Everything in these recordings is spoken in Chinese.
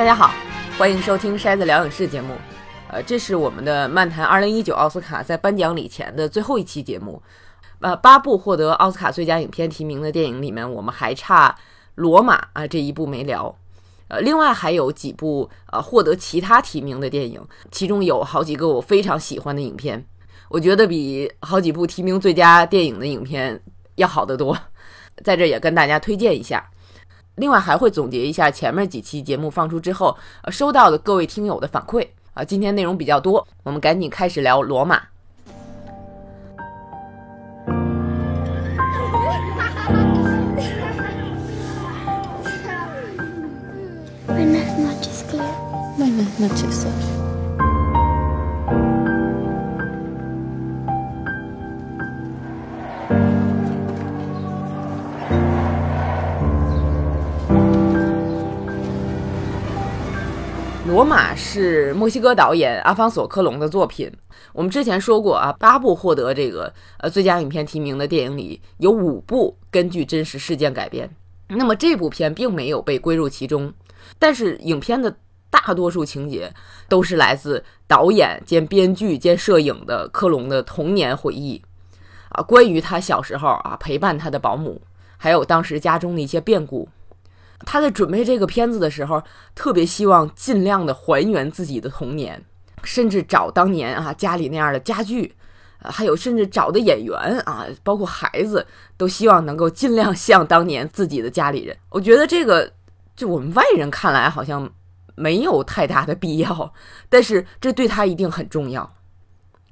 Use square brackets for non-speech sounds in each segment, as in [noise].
大家好，欢迎收听筛子疗影视节目。呃，这是我们的漫谈2019奥斯卡在颁奖礼前的最后一期节目。呃，八部获得奥斯卡最佳影片提名的电影里面，我们还差《罗马》啊这一部没聊。呃，另外还有几部呃获得其他提名的电影，其中有好几个我非常喜欢的影片，我觉得比好几部提名最佳电影的影片要好得多。在这也跟大家推荐一下。另外还会总结一下前面几期节目放出之后，呃，收到的各位听友的反馈啊。今天内容比较多，我们赶紧开始聊《罗马》。罗马是墨西哥导演阿方索·科隆的作品。我们之前说过啊，八部获得这个呃最佳影片提名的电影里，有五部根据真实事件改编。那么这部片并没有被归入其中，但是影片的大多数情节都是来自导演兼编剧兼摄影的科隆的童年回忆啊，关于他小时候啊陪伴他的保姆，还有当时家中的一些变故。他在准备这个片子的时候，特别希望尽量的还原自己的童年，甚至找当年啊家里那样的家具，啊，还有甚至找的演员啊，包括孩子，都希望能够尽量像当年自己的家里人。我觉得这个，就我们外人看来好像没有太大的必要，[laughs] 但是这对他一定很重要。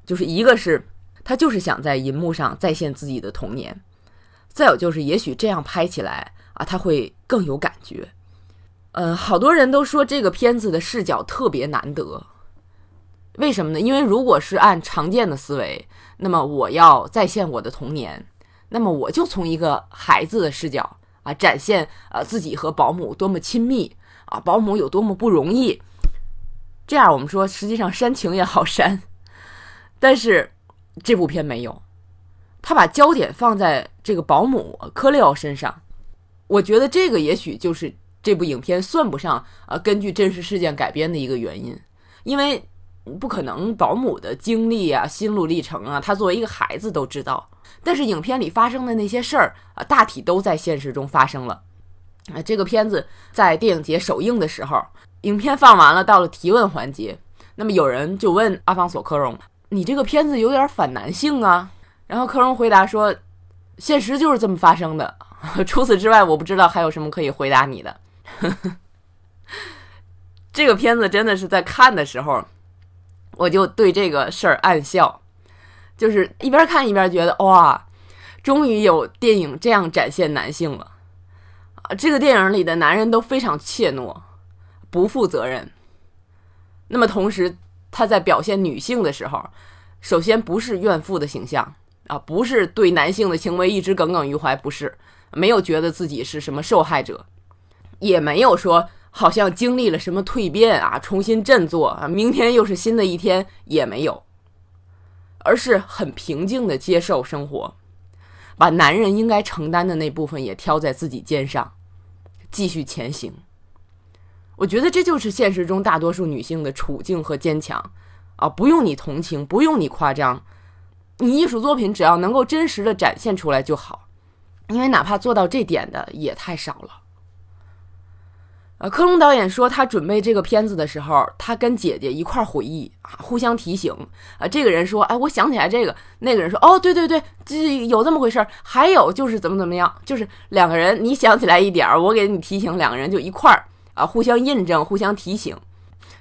就是一个是他就是想在银幕上再现自己的童年，再有就是也许这样拍起来。啊，他会更有感觉。呃，好多人都说这个片子的视角特别难得，为什么呢？因为如果是按常见的思维，那么我要再现我的童年，那么我就从一个孩子的视角啊，展现呃自己和保姆多么亲密啊，保姆有多么不容易。这样我们说，实际上煽情也好煽，但是这部片没有，他把焦点放在这个保姆科利奥身上。我觉得这个也许就是这部影片算不上呃根据真实事件改编的一个原因，因为不可能保姆的经历啊、心路历程啊，他作为一个孩子都知道。但是影片里发生的那些事儿啊，大体都在现实中发生了。啊，这个片子在电影节首映的时候，影片放完了，到了提问环节，那么有人就问阿方索·科隆：“你这个片子有点反男性啊？”然后科隆回答说：“现实就是这么发生的。” [laughs] 除此之外，我不知道还有什么可以回答你的。这个片子真的是在看的时候，我就对这个事儿暗笑，就是一边看一边觉得哇，终于有电影这样展现男性了啊！这个电影里的男人都非常怯懦、不负责任。那么同时，他在表现女性的时候，首先不是怨妇的形象啊，不是对男性的行为一直耿耿于怀，不是。没有觉得自己是什么受害者，也没有说好像经历了什么蜕变啊，重新振作啊，明天又是新的一天，也没有，而是很平静的接受生活，把男人应该承担的那部分也挑在自己肩上，继续前行。我觉得这就是现实中大多数女性的处境和坚强啊，不用你同情，不用你夸张，你艺术作品只要能够真实的展现出来就好。因为哪怕做到这点的也太少了。呃，科隆导演说，他准备这个片子的时候，他跟姐姐一块回忆啊，互相提醒啊。这个人说：“哎，我想起来这个。”那个人说：“哦，对对对，这有这么回事儿。”还有就是怎么怎么样，就是两个人你想起来一点儿，我给你提醒，两个人就一块儿啊，互相印证，互相提醒。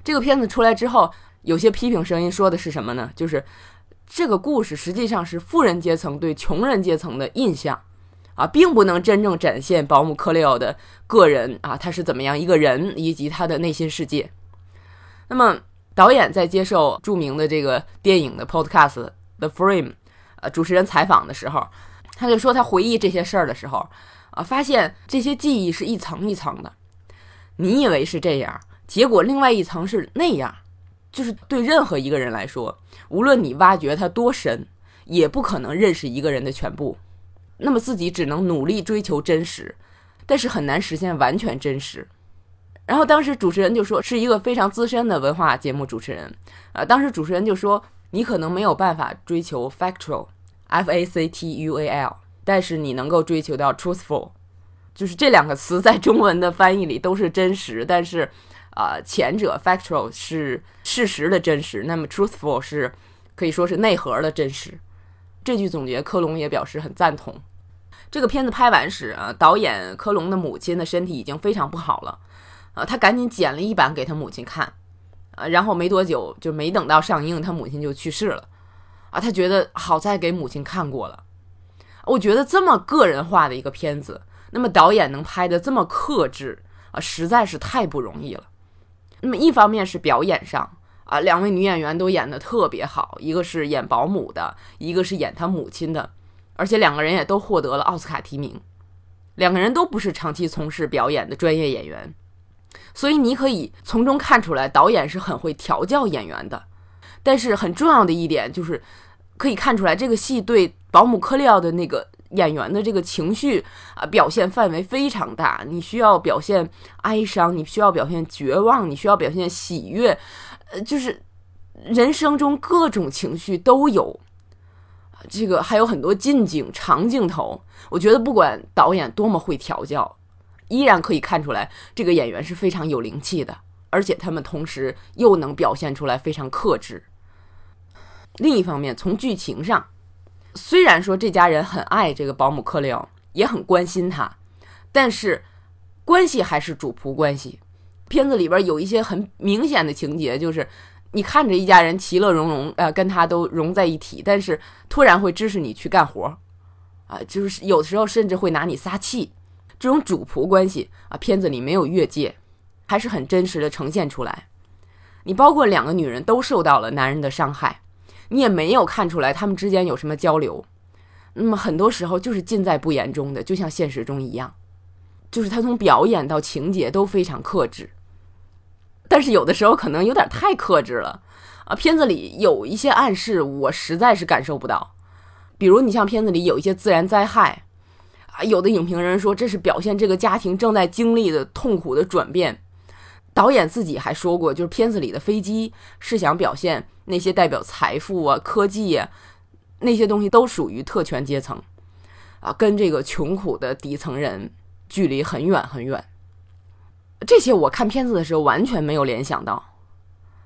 这个片子出来之后，有些批评声音说的是什么呢？就是这个故事实际上是富人阶层对穷人阶层的印象。啊，并不能真正展现保姆克利奥的个人啊，他是怎么样一个人，以及他的内心世界。那么，导演在接受著名的这个电影的 podcast《The Frame》呃主持人采访的时候，他就说他回忆这些事儿的时候啊，发现这些记忆是一层一层的。你以为是这样，结果另外一层是那样。就是对任何一个人来说，无论你挖掘他多深，也不可能认识一个人的全部。那么自己只能努力追求真实，但是很难实现完全真实。然后当时主持人就说是一个非常资深的文化节目主持人，啊，当时主持人就说你可能没有办法追求 factual，f a c t u a l，但是你能够追求到 truthful，就是这两个词在中文的翻译里都是真实，但是，啊，前者 factual 是事实的真实，那么 truthful 是可以说是内核的真实。这句总结，科隆也表示很赞同。这个片子拍完时啊，导演科隆的母亲的身体已经非常不好了。啊，他赶紧剪了一版给他母亲看，啊，然后没多久就没等到上映，他母亲就去世了，啊，他觉得好在给母亲看过了。我觉得这么个人化的一个片子，那么导演能拍的这么克制啊，实在是太不容易了。那么一方面是表演上啊，两位女演员都演的特别好，一个是演保姆的，一个是演他母亲的，而且两个人也都获得了奥斯卡提名，两个人都不是长期从事表演的专业演员。所以你可以从中看出来，导演是很会调教演员的。但是很重要的一点就是，可以看出来这个戏对保姆克利奥的那个演员的这个情绪啊表现范围非常大。你需要表现哀伤，你需要表现绝望，你需要表现喜悦，呃，就是人生中各种情绪都有。这个还有很多近景、长镜头。我觉得不管导演多么会调教。依然可以看出来，这个演员是非常有灵气的，而且他们同时又能表现出来非常克制。另一方面，从剧情上，虽然说这家人很爱这个保姆克里奥，也很关心他，但是关系还是主仆关系。片子里边有一些很明显的情节，就是你看着一家人其乐融融，呃，跟他都融在一起，但是突然会支持你去干活，啊，就是有的时候甚至会拿你撒气。这种主仆关系啊，片子里没有越界，还是很真实的呈现出来。你包括两个女人都受到了男人的伤害，你也没有看出来他们之间有什么交流。那么很多时候就是尽在不言中的，就像现实中一样，就是他从表演到情节都非常克制。但是有的时候可能有点太克制了啊，片子里有一些暗示我实在是感受不到。比如你像片子里有一些自然灾害。啊，有的影评人说这是表现这个家庭正在经历的痛苦的转变。导演自己还说过，就是片子里的飞机是想表现那些代表财富啊、科技啊那些东西都属于特权阶层，啊，跟这个穷苦的底层人距离很远很远。这些我看片子的时候完全没有联想到，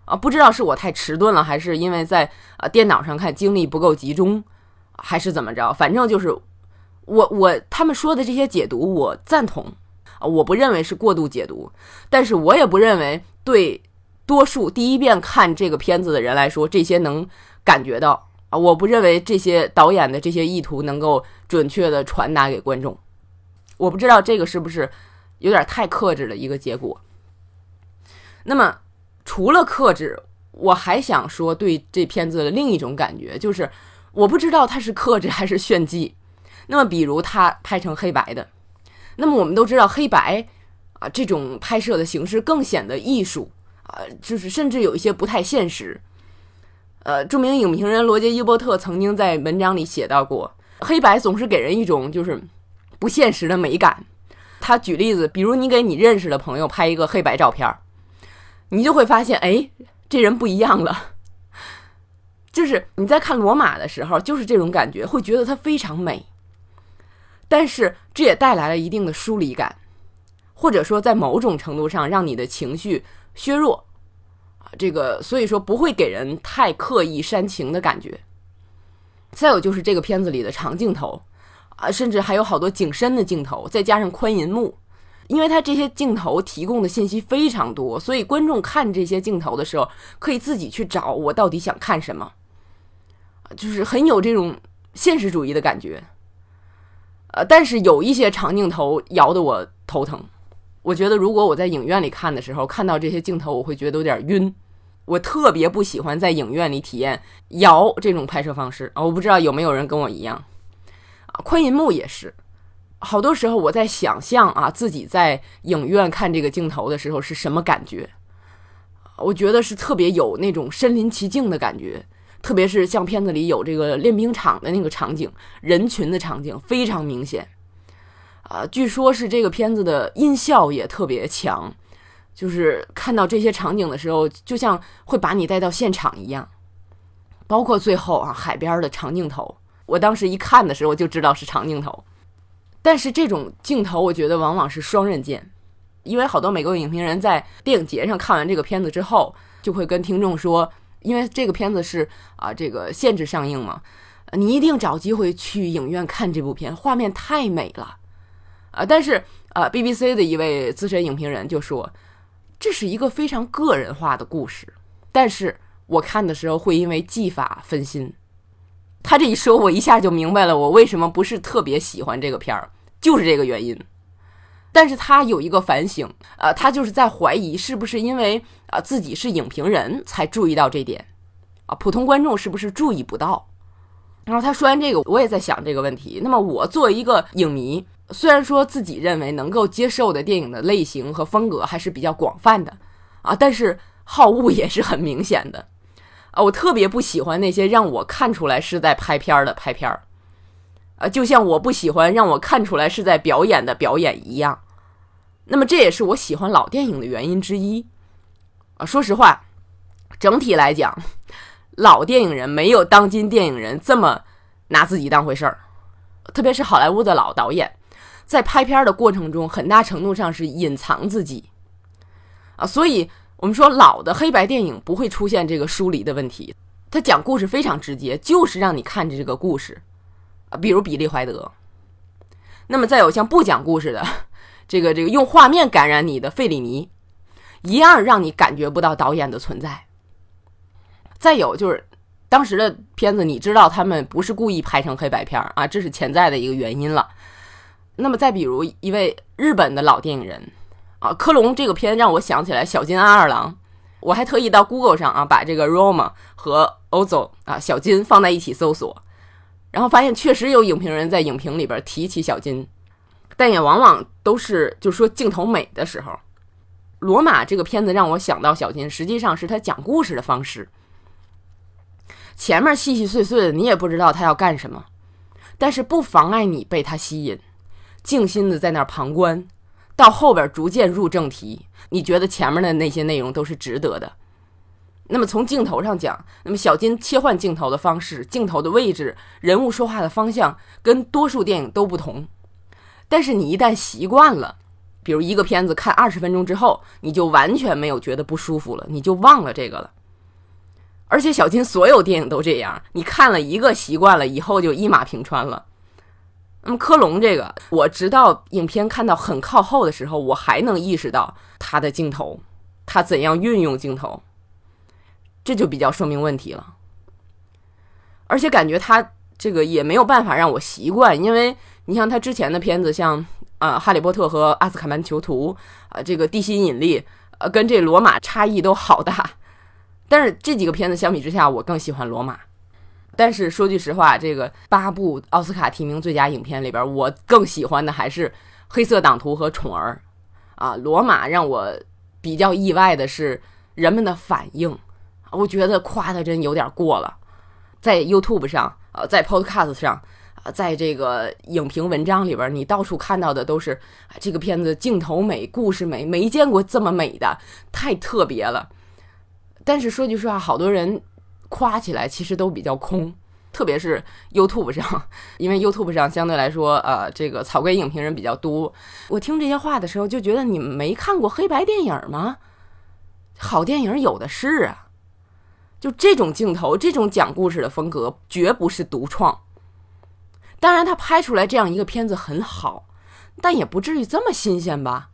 啊，不知道是我太迟钝了，还是因为在啊电脑上看精力不够集中，还是怎么着？反正就是。我我他们说的这些解读我赞同啊，我不认为是过度解读，但是我也不认为对多数第一遍看这个片子的人来说这些能感觉到啊，我不认为这些导演的这些意图能够准确的传达给观众，我不知道这个是不是有点太克制的一个结果。那么除了克制，我还想说对这片子的另一种感觉就是，我不知道它是克制还是炫技。那么，比如他拍成黑白的，那么我们都知道黑白啊这种拍摄的形式更显得艺术啊，就是甚至有一些不太现实。呃，著名影评人罗杰·伊伯特曾经在文章里写到过，黑白总是给人一种就是不现实的美感。他举例子，比如你给你认识的朋友拍一个黑白照片，你就会发现，哎，这人不一样了。[laughs] 就是你在看罗马的时候，就是这种感觉，会觉得它非常美。但是这也带来了一定的疏离感，或者说在某种程度上让你的情绪削弱啊，这个所以说不会给人太刻意煽情的感觉。再有就是这个片子里的长镜头啊，甚至还有好多景深的镜头，再加上宽银幕，因为它这些镜头提供的信息非常多，所以观众看这些镜头的时候可以自己去找我到底想看什么，就是很有这种现实主义的感觉。呃，但是有一些长镜头摇得我头疼。我觉得如果我在影院里看的时候看到这些镜头，我会觉得有点晕。我特别不喜欢在影院里体验摇这种拍摄方式啊！我不知道有没有人跟我一样？宽银幕也是，好多时候我在想象啊自己在影院看这个镜头的时候是什么感觉。我觉得是特别有那种身临其境的感觉。特别是像片子里有这个练兵场的那个场景，人群的场景非常明显，啊，据说是这个片子的音效也特别强，就是看到这些场景的时候，就像会把你带到现场一样。包括最后啊，海边的长镜头，我当时一看的时候就知道是长镜头。但是这种镜头，我觉得往往是双刃剑，因为好多美国影评人在电影节上看完这个片子之后，就会跟听众说，因为这个片子是啊这个限制上映嘛，你一定找机会去影院看这部片，画面太美了啊。但是啊，BBC 的一位资深影评人就说，这是一个非常个人化的故事，但是我看的时候会因为技法分心。他这一说，我一下就明白了，我为什么不是特别喜欢这个片儿，就是这个原因。但是他有一个反省，呃，他就是在怀疑是不是因为啊自己是影评人才注意到这点，啊，普通观众是不是注意不到？然后他说完这个，我也在想这个问题。那么我作为一个影迷，虽然说自己认为能够接受的电影的类型和风格还是比较广泛的，啊，但是好恶也是很明显的。啊，我特别不喜欢那些让我看出来是在拍片的拍片儿，啊，就像我不喜欢让我看出来是在表演的表演一样。那么这也是我喜欢老电影的原因之一。啊，说实话，整体来讲，老电影人没有当今电影人这么拿自己当回事儿，特别是好莱坞的老导演，在拍片的过程中，很大程度上是隐藏自己。啊，所以。我们说老的黑白电影不会出现这个疏离的问题，它讲故事非常直接，就是让你看着这个故事啊，比如比利怀德。那么再有像不讲故事的，这个这个用画面感染你的费里尼，一样让你感觉不到导演的存在。再有就是当时的片子，你知道他们不是故意拍成黑白片啊，这是潜在的一个原因了。那么再比如一位日本的老电影人。啊，科隆这个片让我想起来小金安二郎，我还特意到 Google 上啊，把这个 Roma 和 Ozo 啊小金放在一起搜索，然后发现确实有影评人在影评里边提起小金，但也往往都是就说镜头美的时候。罗马这个片子让我想到小金，实际上是他讲故事的方式，前面细细碎碎的你也不知道他要干什么，但是不妨碍你被他吸引，静心的在那儿旁观。到后边逐渐入正题，你觉得前面的那些内容都是值得的。那么从镜头上讲，那么小金切换镜头的方式、镜头的位置、人物说话的方向，跟多数电影都不同。但是你一旦习惯了，比如一个片子看二十分钟之后，你就完全没有觉得不舒服了，你就忘了这个了。而且小金所有电影都这样，你看了一个习惯了以后就一马平川了。那么科隆这个，我直到影片看到很靠后的时候，我还能意识到他的镜头，他怎样运用镜头，这就比较说明问题了。而且感觉他这个也没有办法让我习惯，因为你像他之前的片子，像啊《哈利波特》和《阿斯卡班囚徒》啊，这个地心引力，呃，跟这罗马差异都好大。但是这几个片子相比之下，我更喜欢罗马。但是说句实话，这个八部奥斯卡提名最佳影片里边，我更喜欢的还是《黑色党徒》和《宠儿》啊。《罗马》让我比较意外的是人们的反应，我觉得夸的真有点过了。在 YouTube 上，呃，在 Podcast 上，啊，在这个影评文章里边，你到处看到的都是这个片子镜头美、故事美，没见过这么美的，太特别了。但是说句实话，好多人。夸起来其实都比较空，特别是 YouTube 上，因为 YouTube 上相对来说，呃，这个草根影评人比较多。我听这些话的时候，就觉得你们没看过黑白电影吗？好电影有的是啊，就这种镜头、这种讲故事的风格，绝不是独创。当然，他拍出来这样一个片子很好，但也不至于这么新鲜吧？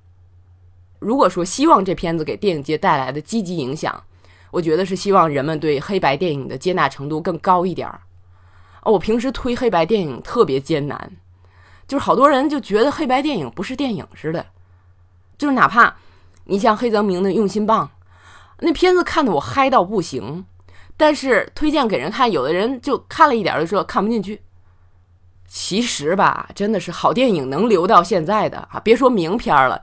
如果说希望这片子给电影界带来的积极影响。我觉得是希望人们对黑白电影的接纳程度更高一点儿。我平时推黑白电影特别艰难，就是好多人就觉得黑白电影不是电影似的。就是哪怕你像黑泽明的《用心棒》，那片子看得我嗨到不行，但是推荐给人看，有的人就看了一点就说看不进去。其实吧，真的是好电影能留到现在的啊，别说名片了，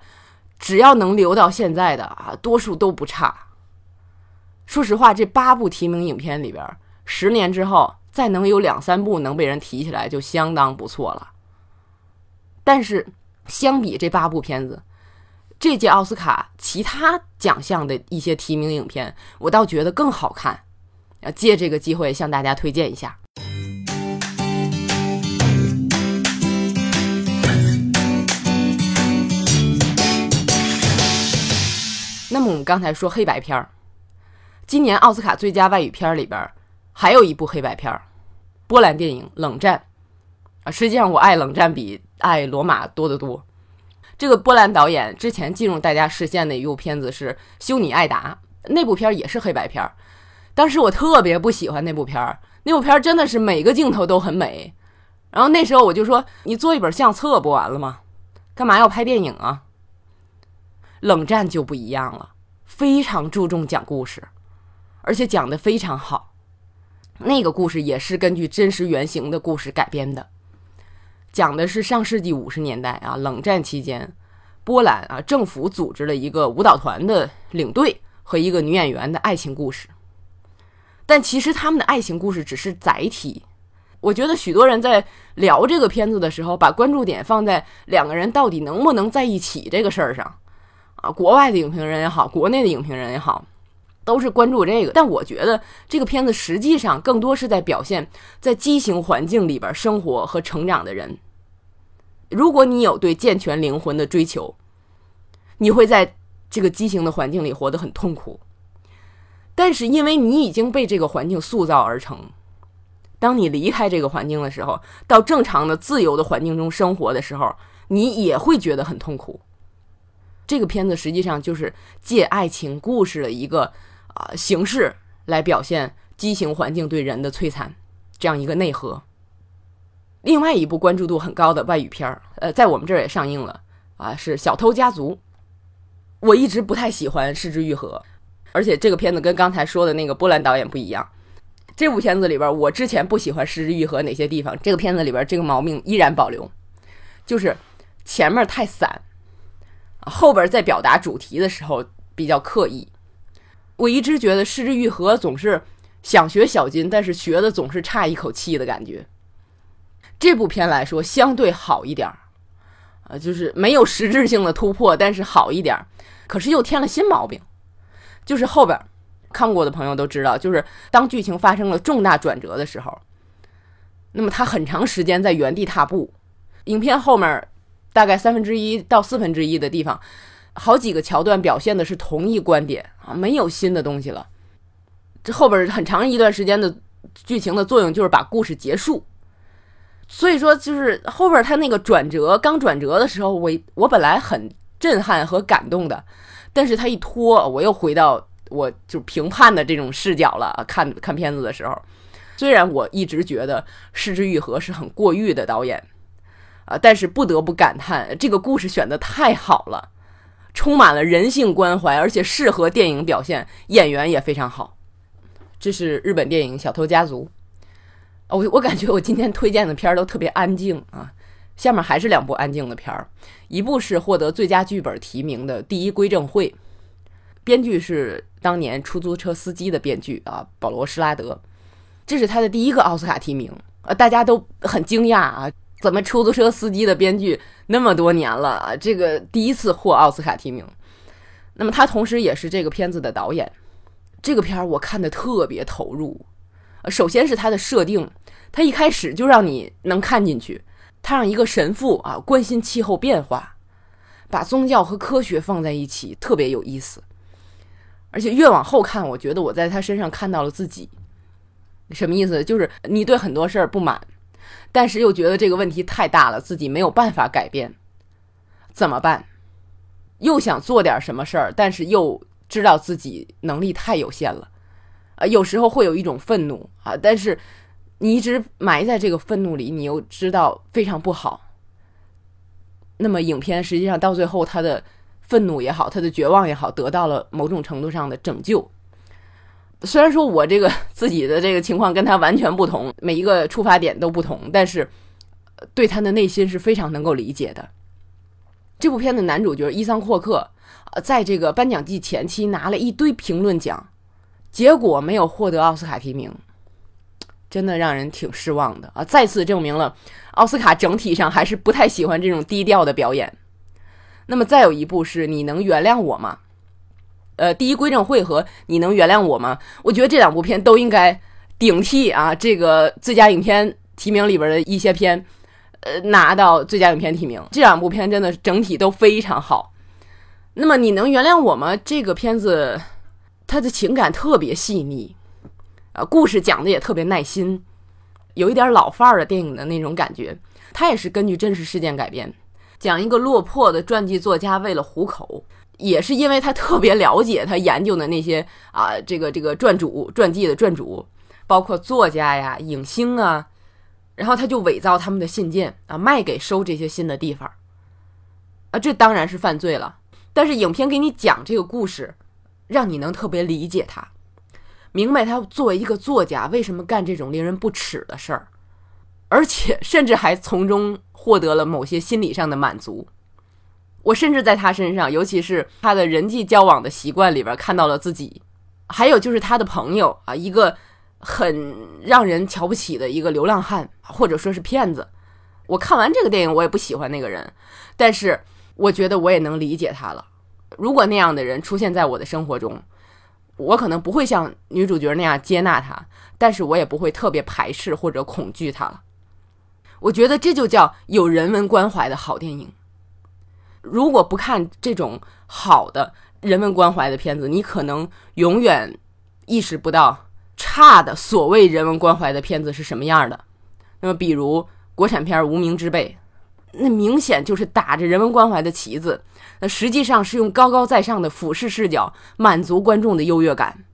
只要能留到现在的啊，多数都不差。说实话，这八部提名影片里边，十年之后再能有两三部能被人提起来，就相当不错了。但是，相比这八部片子，这届奥斯卡其他奖项的一些提名影片，我倒觉得更好看。啊，借这个机会向大家推荐一下。那么我们刚才说黑白片儿，今年奥斯卡最佳外语片里边还有一部黑白片，波兰电影《冷战》啊。实际上我爱《冷战》比爱《罗马》多得多。这个波兰导演之前进入大家视线的一部片子是《修女艾达》，那部片也是黑白片儿。当时我特别不喜欢那部片儿，那部片真的是每个镜头都很美。然后那时候我就说：“你做一本相册不完了吗？干嘛要拍电影啊？”冷战就不一样了，非常注重讲故事，而且讲的非常好。那个故事也是根据真实原型的故事改编的，讲的是上世纪五十年代啊，冷战期间，波兰啊政府组织了一个舞蹈团的领队和一个女演员的爱情故事。但其实他们的爱情故事只是载体。我觉得许多人在聊这个片子的时候，把关注点放在两个人到底能不能在一起这个事儿上。啊，国外的影评人也好，国内的影评人也好，都是关注这个。但我觉得这个片子实际上更多是在表现在畸形环境里边生活和成长的人。如果你有对健全灵魂的追求，你会在这个畸形的环境里活得很痛苦。但是因为你已经被这个环境塑造而成，当你离开这个环境的时候，到正常的自由的环境中生活的时候，你也会觉得很痛苦。这个片子实际上就是借爱情故事的一个啊形式来表现畸形环境对人的摧残，这样一个内核。另外一部关注度很高的外语片儿，呃，在我们这儿也上映了啊，是《小偷家族》。我一直不太喜欢《失之愈合》，而且这个片子跟刚才说的那个波兰导演不一样。这部片子里边，我之前不喜欢《失之愈合》哪些地方，这个片子里边这个毛病依然保留，就是前面太散。后边在表达主题的时候比较刻意，我一直觉得失之愈合总是想学小金，但是学的总是差一口气的感觉。这部片来说相对好一点儿，啊，就是没有实质性的突破，但是好一点儿。可是又添了新毛病，就是后边看过的朋友都知道，就是当剧情发生了重大转折的时候，那么他很长时间在原地踏步。影片后面。大概三分之一到四分之一的地方，好几个桥段表现的是同一观点啊，没有新的东西了。这后边很长一段时间的剧情的作用就是把故事结束。所以说，就是后边他那个转折刚转折的时候，我我本来很震撼和感动的，但是他一拖，我又回到我就评判的这种视角了。看看片子的时候，虽然我一直觉得失之愈合是很过誉的导演。啊！但是不得不感叹，这个故事选的太好了，充满了人性关怀，而且适合电影表现，演员也非常好。这是日本电影《小偷家族》。我我感觉我今天推荐的片儿都特别安静啊。下面还是两部安静的片儿，一部是获得最佳剧本提名的《第一归正会》，编剧是当年出租车司机的编剧啊，保罗施拉德，这是他的第一个奥斯卡提名，呃，大家都很惊讶啊。怎么出租车司机的编剧那么多年了啊，这个第一次获奥斯卡提名？那么他同时也是这个片子的导演。这个片儿我看的特别投入。首先是他的设定，他一开始就让你能看进去。他让一个神父啊关心气候变化，把宗教和科学放在一起，特别有意思。而且越往后看，我觉得我在他身上看到了自己。什么意思？就是你对很多事儿不满。但是又觉得这个问题太大了，自己没有办法改变，怎么办？又想做点什么事儿，但是又知道自己能力太有限了，啊，有时候会有一种愤怒啊，但是你一直埋在这个愤怒里，你又知道非常不好。那么影片实际上到最后，他的愤怒也好，他的绝望也好，得到了某种程度上的拯救。虽然说我这个 [laughs] 自己的这个情况跟他完全不同，每一个出发点都不同，但是对他的内心是非常能够理解的。这部片的男主角伊桑霍克，呃，在这个颁奖季前期拿了一堆评论奖，结果没有获得奥斯卡提名，真的让人挺失望的啊！再次证明了奥斯卡整体上还是不太喜欢这种低调的表演。那么再有一部是你能原谅我吗？呃，第一归正会和你能原谅我吗？我觉得这两部片都应该顶替啊这个最佳影片提名里边的一些片，呃，拿到最佳影片提名。这两部片真的整体都非常好。那么你能原谅我吗？这个片子它的情感特别细腻，啊，故事讲的也特别耐心。有一点老范儿的电影的那种感觉，它也是根据真实事件改编，讲一个落魄的传记作家为了糊口，也是因为他特别了解他研究的那些啊，这个这个传主传记的传主，包括作家呀、影星啊，然后他就伪造他们的信件啊，卖给收这些信的地方，啊，这当然是犯罪了。但是影片给你讲这个故事，让你能特别理解他。明白他作为一个作家为什么干这种令人不齿的事儿，而且甚至还从中获得了某些心理上的满足。我甚至在他身上，尤其是他的人际交往的习惯里边看到了自己。还有就是他的朋友啊，一个很让人瞧不起的一个流浪汉，或者说是骗子。我看完这个电影，我也不喜欢那个人，但是我觉得我也能理解他了。如果那样的人出现在我的生活中，我可能不会像女主角那样接纳他，但是我也不会特别排斥或者恐惧他了。我觉得这就叫有人文关怀的好电影。如果不看这种好的人文关怀的片子，你可能永远意识不到差的所谓人文关怀的片子是什么样的。那么，比如国产片《无名之辈》，那明显就是打着人文关怀的旗子。那实际上是用高高在上的俯视视角满足观众的优越感。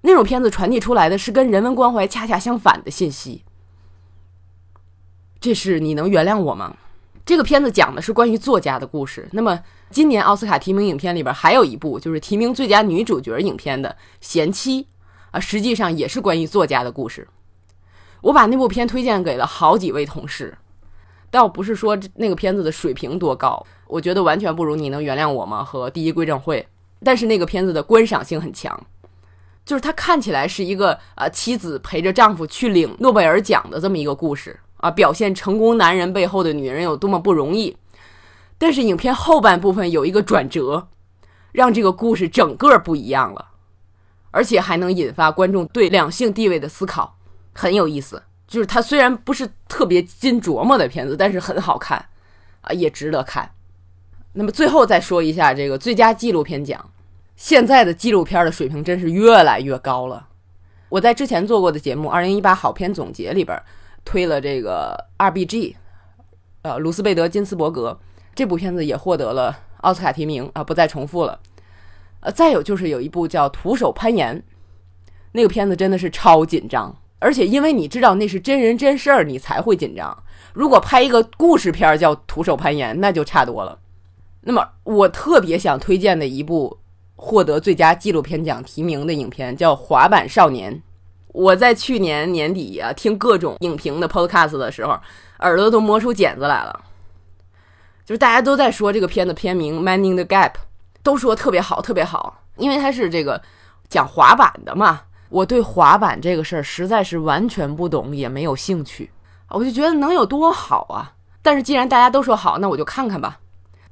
那种片子传递出来的是跟人文关怀恰恰相反的信息。这是你能原谅我吗？这个片子讲的是关于作家的故事。那么今年奥斯卡提名影片里边还有一部，就是提名最佳女主角影片的《贤妻》啊，实际上也是关于作家的故事。我把那部片推荐给了好几位同事，倒不是说那个片子的水平多高。我觉得完全不如你能原谅我吗？和第一归正会，但是那个片子的观赏性很强，就是它看起来是一个啊妻子陪着丈夫去领诺贝尔奖的这么一个故事啊，表现成功男人背后的女人有多么不容易。但是影片后半部分有一个转折，让这个故事整个不一样了，而且还能引发观众对两性地位的思考，很有意思。就是它虽然不是特别金琢磨的片子，但是很好看啊，也值得看。那么最后再说一下这个最佳纪录片奖，现在的纪录片的水平真是越来越高了。我在之前做过的节目《二零一八好片总结》里边推了这个 R.B.G，呃，鲁斯贝德金斯伯格这部片子也获得了奥斯卡提名啊，不再重复了。呃，再有就是有一部叫《徒手攀岩》，那个片子真的是超紧张，而且因为你知道那是真人真事儿，你才会紧张。如果拍一个故事片叫《徒手攀岩》，那就差多了。那么，我特别想推荐的一部获得最佳纪录片奖提名的影片叫《滑板少年》。我在去年年底啊听各种影评的 podcast 的时候，耳朵都磨出茧子来了。就是大家都在说这个片的片名《Manning the Gap》，都说特别好，特别好，因为它是这个讲滑板的嘛。我对滑板这个事儿实在是完全不懂，也没有兴趣。我就觉得能有多好啊？但是既然大家都说好，那我就看看吧。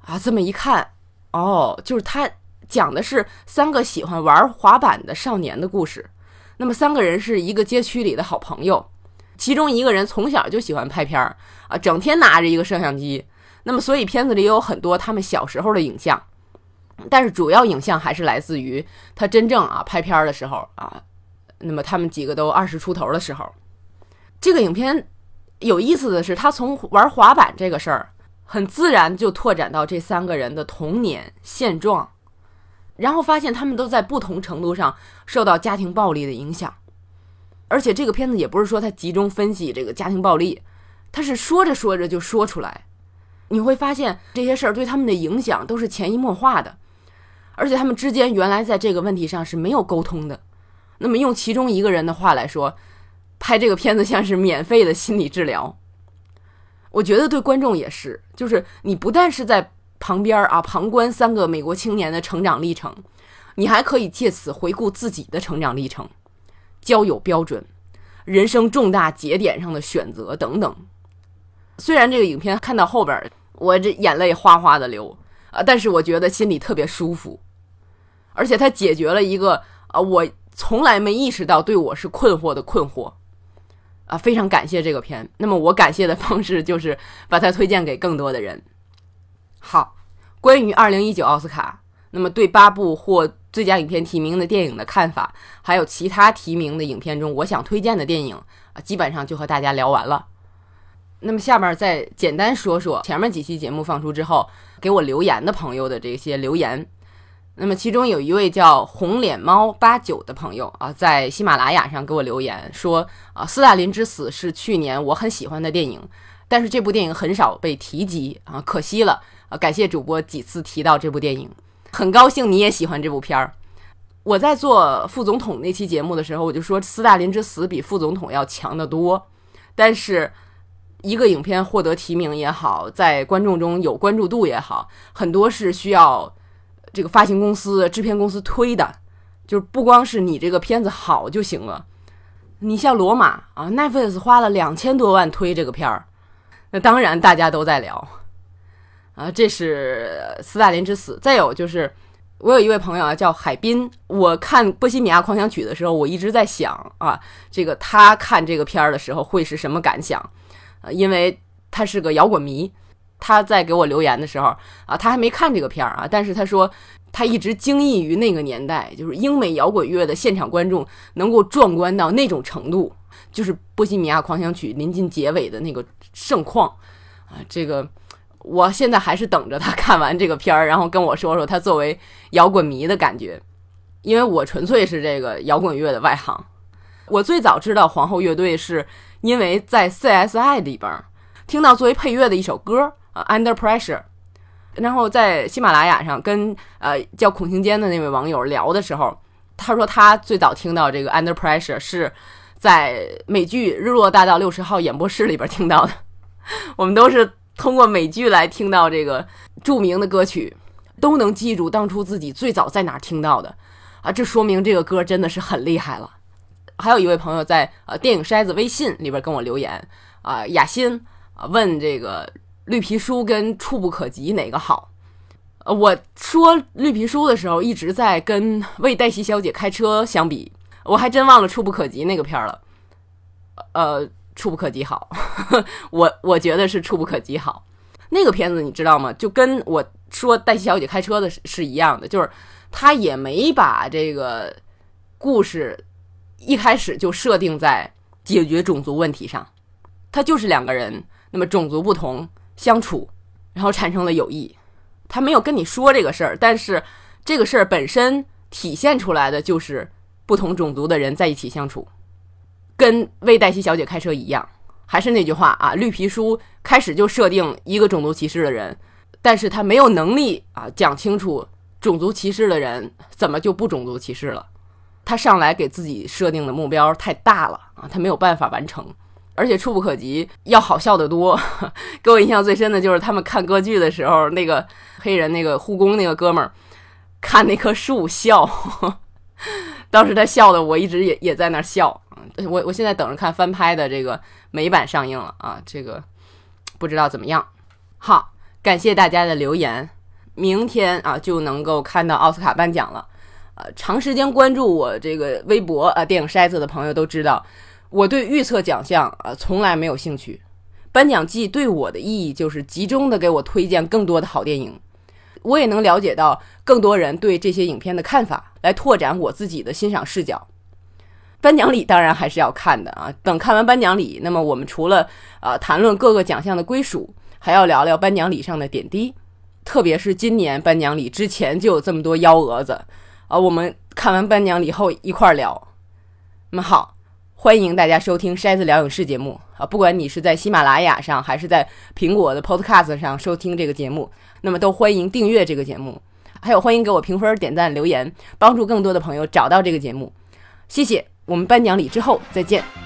啊，这么一看，哦，就是他讲的是三个喜欢玩滑板的少年的故事。那么三个人是一个街区里的好朋友，其中一个人从小就喜欢拍片儿啊，整天拿着一个摄像机。那么所以片子里有很多他们小时候的影像，但是主要影像还是来自于他真正啊拍片儿的时候啊。那么他们几个都二十出头的时候，这个影片有意思的是，他从玩滑板这个事儿。很自然就拓展到这三个人的童年现状，然后发现他们都在不同程度上受到家庭暴力的影响，而且这个片子也不是说他集中分析这个家庭暴力，他是说着说着就说出来，你会发现这些事儿对他们的影响都是潜移默化的，而且他们之间原来在这个问题上是没有沟通的。那么用其中一个人的话来说，拍这个片子像是免费的心理治疗。我觉得对观众也是，就是你不但是在旁边啊旁观三个美国青年的成长历程，你还可以借此回顾自己的成长历程、交友标准、人生重大节点上的选择等等。虽然这个影片看到后边，我这眼泪哗哗的流啊，但是我觉得心里特别舒服，而且它解决了一个啊我从来没意识到对我是困惑的困惑啊，非常感谢这个片。那么我感谢的方式就是把它推荐给更多的人。好，关于二零一九奥斯卡，那么对八部获最佳影片提名的电影的看法，还有其他提名的影片中我想推荐的电影啊，基本上就和大家聊完了。那么下面再简单说说前面几期节目放出之后给我留言的朋友的这些留言。那么其中有一位叫红脸猫八九的朋友啊，在喜马拉雅上给我留言说啊，《斯大林之死》是去年我很喜欢的电影，但是这部电影很少被提及啊，可惜了啊！感谢主播几次提到这部电影，很高兴你也喜欢这部片儿。我在做副总统那期节目的时候，我就说《斯大林之死》比副总统要强得多，但是。一个影片获得提名也好，在观众中有关注度也好，很多是需要这个发行公司、制片公司推的，就是不光是你这个片子好就行了。你像《罗马》啊，Netflix 花了两千多万推这个片儿，那当然大家都在聊啊。这是《斯大林之死》。再有就是，我有一位朋友啊，叫海滨。我看《波西米亚狂想曲》的时候，我一直在想啊，这个他看这个片儿的时候会是什么感想？呃因为他是个摇滚迷，他在给我留言的时候啊，他还没看这个片儿啊，但是他说他一直惊异于那个年代，就是英美摇滚乐的现场观众能够壮观到那种程度，就是《波西米亚狂想曲》临近结尾的那个盛况啊。这个我现在还是等着他看完这个片儿，然后跟我说说他作为摇滚迷的感觉，因为我纯粹是这个摇滚乐的外行，我最早知道皇后乐队是。因为在 CSI 里边听到作为配乐的一首歌啊，Under Pressure，然后在喜马拉雅上跟呃叫孔庆坚的那位网友聊的时候，他说他最早听到这个 Under Pressure 是在美剧《日落大道六十号》演播室里边听到的。[laughs] 我们都是通过美剧来听到这个著名的歌曲，都能记住当初自己最早在哪听到的啊，这说明这个歌真的是很厉害了。还有一位朋友在呃电影筛子微信里边跟我留言啊，雅欣啊问这个绿皮书跟触不可及哪个好？呃，我说绿皮书的时候一直在跟为黛西小姐开车相比，我还真忘了触不可及那个片儿了。呃，触不可及好，我我觉得是触不可及好。那个片子你知道吗？就跟我说黛西小姐开车的是是一样的，就是他也没把这个故事。一开始就设定在解决种族问题上，他就是两个人，那么种族不同相处，然后产生了友谊。他没有跟你说这个事儿，但是这个事儿本身体现出来的就是不同种族的人在一起相处，跟为黛西小姐开车一样。还是那句话啊，绿皮书开始就设定一个种族歧视的人，但是他没有能力啊讲清楚种族歧视的人怎么就不种族歧视了。他上来给自己设定的目标太大了啊，他没有办法完成，[laughs] 而且触不可及，要好笑的多。[laughs] 给我印象最深的就是他们看歌剧的时候，那个黑人那个护工那个哥们儿看那棵树笑，[laughs] 当时他笑的我一直也也在那笑。我我现在等着看翻拍的这个美版上映了啊，这个不知道怎么样。好，感谢大家的留言，明天啊就能够看到奥斯卡颁奖了。呃，长时间关注我这个微博啊，电影筛子的朋友都知道，我对预测奖项啊从来没有兴趣。颁奖季对我的意义就是集中的给我推荐更多的好电影，我也能了解到更多人对这些影片的看法，来拓展我自己的欣赏视角。颁奖礼当然还是要看的啊，等看完颁奖礼，那么我们除了呃谈论各个奖项的归属，还要聊聊颁奖礼上的点滴，特别是今年颁奖礼之前就有这么多幺蛾子。啊，我们看完颁奖礼后一块儿聊。那么好，欢迎大家收听《筛子聊影视》节目啊！不管你是在喜马拉雅上，还是在苹果的 Podcast 上收听这个节目，那么都欢迎订阅这个节目，还有欢迎给我评分、点赞、留言，帮助更多的朋友找到这个节目。谢谢，我们颁奖礼之后再见。